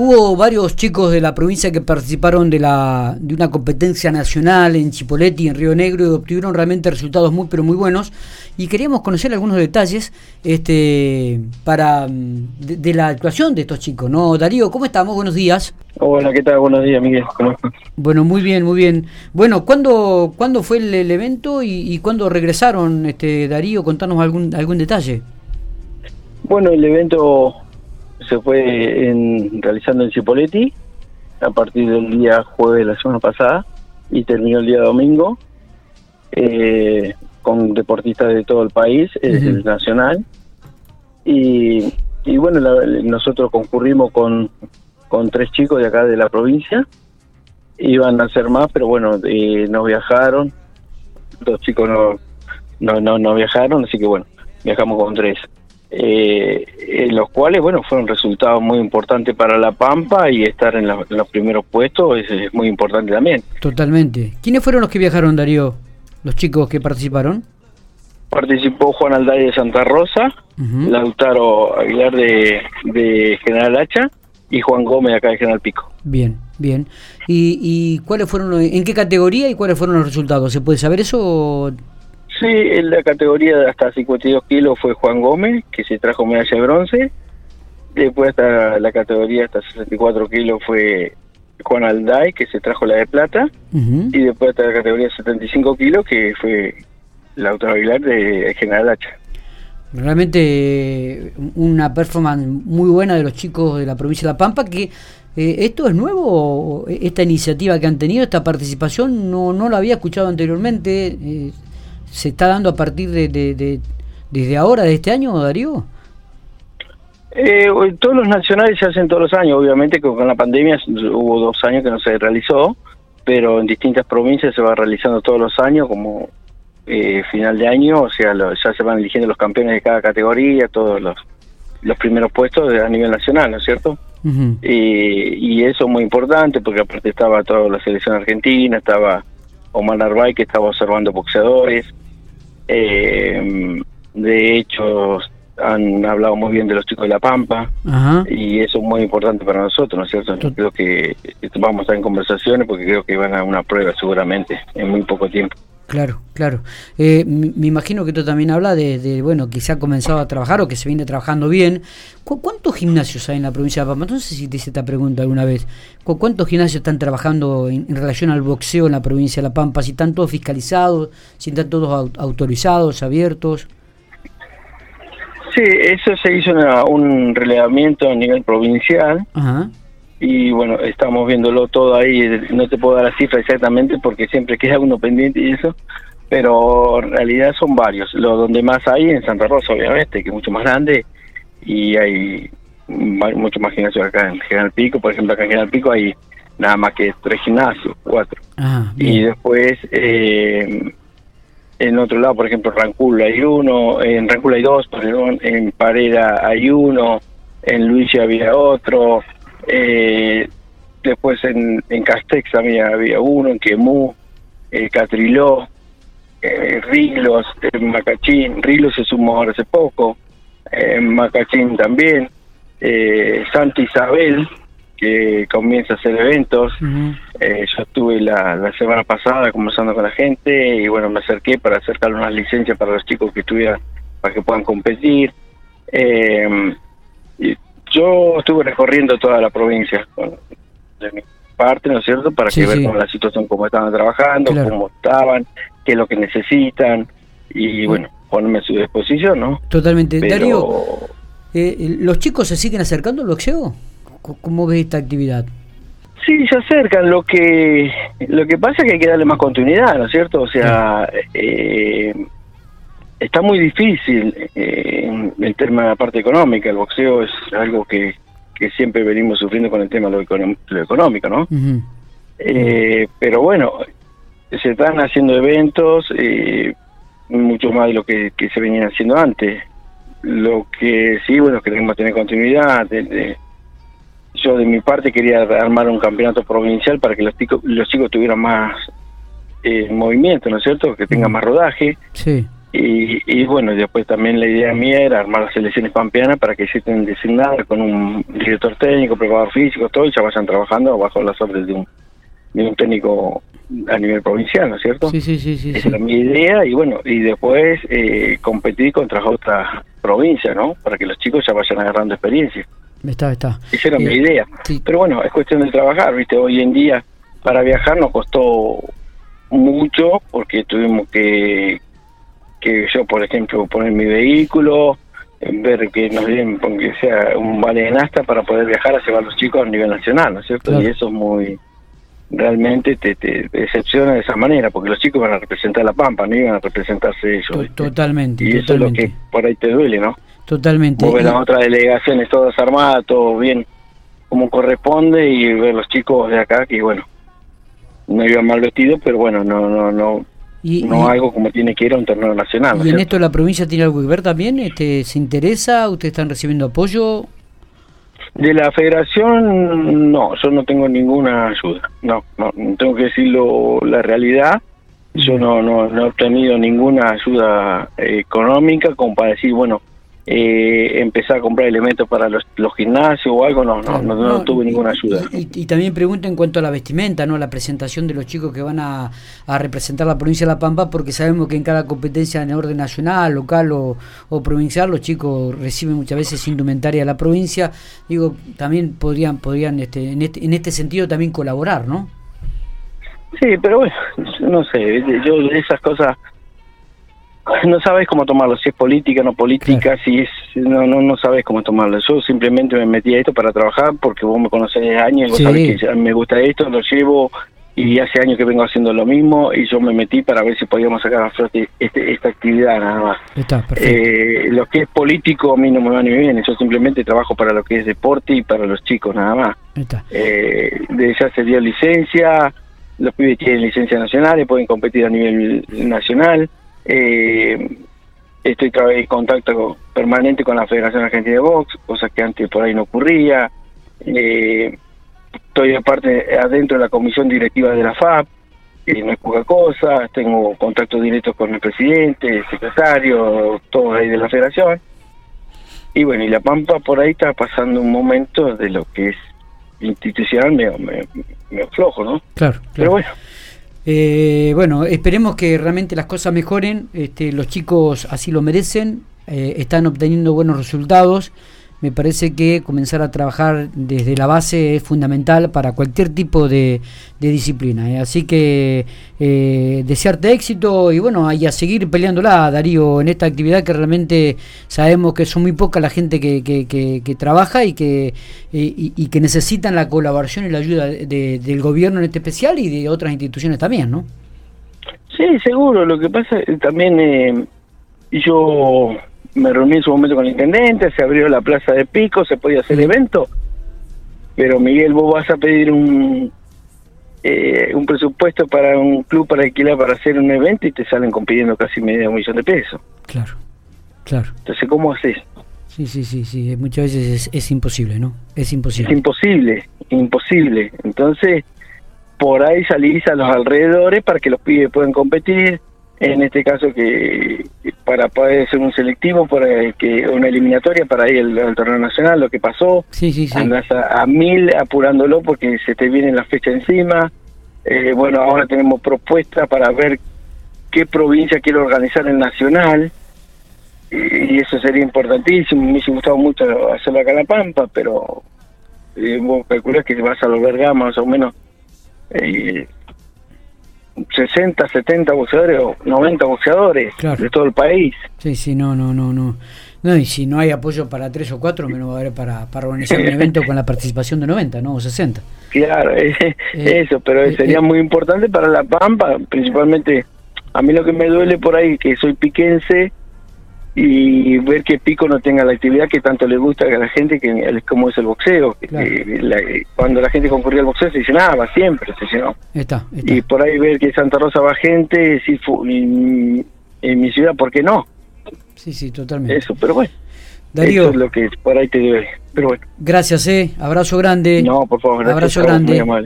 Hubo varios chicos de la provincia que participaron de, la, de una competencia nacional en Chipoleti, en Río Negro, y obtuvieron realmente resultados muy, pero muy buenos. Y queríamos conocer algunos detalles este, para de, la actuación de estos chicos. ¿no? Darío, ¿cómo estamos? Buenos días. Hola, ¿qué tal? Buenos días, Miguel. ¿Cómo estás? Bueno, muy bien, muy bien. Bueno, ¿cuándo, ¿cuándo fue el, evento y, y, cuándo regresaron, este, Darío? Contanos algún, algún detalle. Bueno, el evento se fue en, realizando en Cipoletti a partir del día jueves de la semana pasada y terminó el día domingo eh, con deportistas de todo el país, el nacional. Y, y bueno, nosotros concurrimos con, con tres chicos de acá de la provincia. Iban a ser más, pero bueno, eh, no viajaron. Los chicos no, no, no, no viajaron, así que bueno, viajamos con tres eh, en los cuales, bueno, fueron resultados muy importantes para La Pampa y estar en, los primeros puestos es, muy importante también. Totalmente. ¿Quiénes fueron los que viajaron, Darío? Los chicos que participaron. Participó Juan Alday de Santa Rosa, Lautaro Aguilar de, de General Hacha y Juan Gómez acá de General Pico. Bien, bien. ¿Y, y cuáles fueron, en qué categoría y cuáles furon los resultados? ¿Se puede saber eso? Sí, en la categoría de hasta 52 kilos fue Juan Gómez, que se trajo medalla de bronce. Después hasta la categoría hasta 64 kilos fue Juan Alday, que se trajo la de plata. Y después hasta la categoría 75 kilos, que fue la Aguilar de General Hacha. Realmente una performance muy buena de los chicos de la provincia de La Pampa, que eh, ¿Esto es nuevo? ¿Esta iniciativa que han tenido, esta participación, no, no la había escuchado anteriormente? Eh, se está dando a partir de, de, desde ahora, de este año, Darío? Eh, todos los nacionales se hacen todos los años, obviamente con la pandemia hubo dos años que no se realizó, pero en distintas provincias se va realizando todos los años como eh, final de año, o sea, ya se van eligiendo los campeones de cada categoría, todos los, los primeros puestos a nivel nacional, ¿no es cierto? y, y eso es muy importante porque aparte estaba toda la selección argentina, estaba Omar Narváez que estaba observando boxeadores. Eh, de hecho, han hablado muy bien de los chicos de La Pampa y eso es muy importante para nosotros, ¿no es cierto? creo que vamos a estar en conversaciones porque creo que van a una prueba seguramente en muy poco tiempo. Claro, claro. Eh, me imagino que tú también habla de, bueno, que se ha comenzado a trabajar o que se viene trabajando bien. ¿Cuántos gimnasios hay en la provincia de Pampa? No sé si te hice esta pregunta alguna vez. ¿Cuántos gimnasios están trabajando en, relación al boxeo en la provincia de La Pampa? Si están todos fiscalizados, si están todos autorizados, abiertos. Sí, eso se hizo un relevamiento a nivel provincial. Ajá y bueno, estamos viéndolo todo ahí, no te puedo dar la cifra exactamente porque siempre queda uno pendiente y eso, pero en realidad son varios, lo donde más hay en Santa Rosa obviamente, que es mucho más grande y hay mucho más gimnasios acá en General Pico, por ejemplo acá en General Pico hay nada más que tres gimnasios, cuatro. Ah, y después eh, en otro lado, por ejemplo, Rancul hay uno, en Rancul hay dos, perdón, en Pareda hay uno, en Luigi había otro, eh, después en, en Castex también había uno, en Quemú, eh, Catriló, eh, Rilos, en Macachín. Rilos se sumó ahora hace poco, en Macachín también. Eh, Santa Isabel, que comienza a hacer eventos. Eh, yo estuve la, la, semana pasada conversando con la gente y bueno, me acerqué para acercar unas licencias para los chicos que estuvieran, para que puedan competir. Eh, yo estuve recorriendo toda la provincia de mi parte, ¿no es cierto? Para que ver la situación, cómo estaban trabajando, cómo estaban, qué es lo que necesitan y bueno, ponerme a su disposición, ¿no? Totalmente. Darío, eh, ¿los chicos se siguen acercando al boxeo? ¿Cómo ves esta actividad? Sí, se acercan. Lo que lo que pasa es que hay que darle más continuidad, ¿no es cierto? O sea, eh, está muy difícil eh, el tema de la parte económica. El boxeo es algo que, que siempre venimos sufriendo con el tema de lo, económico, ¿no? eh, pero bueno, se están haciendo eventos eh, mucho más de lo que, se venían haciendo antes. Lo que sí, bueno, queremos tener continuidad. yo de mi parte quería armar un campeonato provincial para que los chicos, los chicos tuvieran más eh, movimiento, ¿no es cierto? Que tengan más rodaje. Sí Y, bueno, después también la idea mía era armar las selecciones pampeanas para que se estén designadas con un director técnico, preparador físico, todo, y ya vayan trabajando bajo las órdenes de un, de un técnico a nivel provincial, ¿no es cierto? Sí, sí, sí. sí Esa era mi idea, y bueno, y después eh, competir contra otras provincias, ¿no? Para que los chicos ya vayan agarrando experiencia. Está, está. Esa era mi eh, idea. Pero bueno, es cuestión de trabajar, ¿viste? Hoy en día, para viajar nos costó mucho porque tuvimos que que yo, por ejemplo, poner mi vehículo, ver que nos den, que sea un vale de nasta para poder viajar a llevar a los chicos a nivel nacional, ¿no es cierto? Y eso es muy, realmente te, te, decepciona de esa manera, porque los chicos van a representar la Pampa, no iban a representarse ellos. Totalmente. Y eso es lo que por ahí te duele, ¿no? Totalmente. ver las otras delegaciones todas armadas, todo bien como corresponde, y ver los chicos de acá que, bueno, no iban mal vestidos, pero bueno, no, no, no no algo como tiene que ir a un torneo nacional. ¿Y en esto la provincia tiene algo que ver también? Este, ¿Se interesa? ¿Ustedes están recibiendo apoyo? De la federación, no, yo no tengo ninguna ayuda. No, no, tengo que decirlo la realidad. Yo no, no, no he obtenido ninguna ayuda económica como para decir, bueno, eh, empezar a comprar elementos para los, gimnasios o algo, no, no, no, tuve ninguna ayuda. Y, también pregunto en cuanto a la vestimenta, ¿no? La presentación de los chicos que van a, representar la provincia de La Pampa, porque sabemos que en cada competencia en orden nacional, local o, provincial, los chicos reciben muchas veces indumentaria de la provincia. Digo, también podrían, podrían este, en, este, en este sentido también colaborar, ¿no? Sí, pero bueno, no sé, yo de esas cosas no sabes cómo tomarlo, si es política, no política, si es, no, no, no sabes cómo tomarlo. Yo simplemente me metí a esto para trabajar porque vos me conocés de años y vos sabés que me gusta esto, lo llevo y hace años que vengo haciendo lo mismo y yo me metí para ver si podíamos sacar a flote este, esta actividad nada más. Está, eh, lo que es político a mí no me va ni bien, yo simplemente trabajo para lo que es deporte y para los chicos nada más. Está. Eh, de ya se dio licencia, los pibes tienen licencia nacional y pueden competir a nivel nacional. Eh, estoy en contacto permanente con la Federación Argentina de Box, cosa que antes por ahí no ocurría. Eh, estoy aparte adentro de la comisión directiva de la FAP, que no es poca cosa. Tengo contacto directo con el presidente, el secretario, todos ahí de la Federación. Y bueno, y La Pampa por ahí está pasando un momento de lo que es institucional me, me, flojo, ¿no? Claro, Pero bueno. Eh, bueno, esperemos que realmente las cosas mejoren. Este, los chicos así lo merecen, eh, están obteniendo buenos resultados me parece que comenzar a trabajar desde la base es fundamental para cualquier tipo de, disciplina. ¿eh? Así que eh, desearte éxito y bueno, y a seguir peleándola, Darío, en esta actividad que realmente sabemos que son muy poca la gente que, que, trabaja y que, y, que necesitan la colaboración y la ayuda del gobierno en este especial y de otras instituciones también, ¿no? Sí, seguro. Lo que pasa también eh, yo me reuní en su momento con el intendente, se abrió la plaza de Pico, se podía hacer evento, pero Miguel, vos vas a pedir un eh, un presupuesto para un club para alquilar para hacer un evento y te salen pidiendo casi medio millón de pesos. Claro, claro. Entonces, ¿cómo haces? Sí, sí, sí, sí, muchas veces es, imposible, ¿no? Es imposible. Es imposible, imposible. Entonces, por ahí salís a los alrededores para que los pibes puedan competir, en este caso que para poder ser un selectivo, para que una eliminatoria para ir al, torneo nacional, lo que pasó, sí, sí, sí. andas a, mil apurándolo porque se te viene la fecha encima. Eh, bueno, ahora tenemos propuestas para ver qué provincia quiere organizar el nacional y eso sería importantísimo. Me hubiese gustado mucho hacerlo acá en La Pampa, pero eh, vos calculás que vas a los más o menos. Eh, 60, 70 boxeadores o 90 boxeadores de todo el país. Sí, sí, no, no, no, no. No, y si no hay apoyo para tres o cuatro, menos va a haber para, para organizar un evento con la participación de 90, ¿no? O 60. Claro, eh, eso, pero eh, sería eh. muy importante para La Pampa, principalmente. A mí lo que me duele por ahí, que soy piquense, y ver que Pico no tenga la actividad que tanto le gusta a la gente, que como es el boxeo. cuando la gente concurría al boxeo se llenaba siempre, se llenó. Está, Y por ahí ver que Santa Rosa va gente, sí, en, en mi ciudad, ¿por qué no? Sí, sí, totalmente. Eso, pero bueno. Darío. Eso es lo que por ahí te debe. Pero bueno. Gracias, eh. Abrazo grande. No, por favor. Abrazo grande.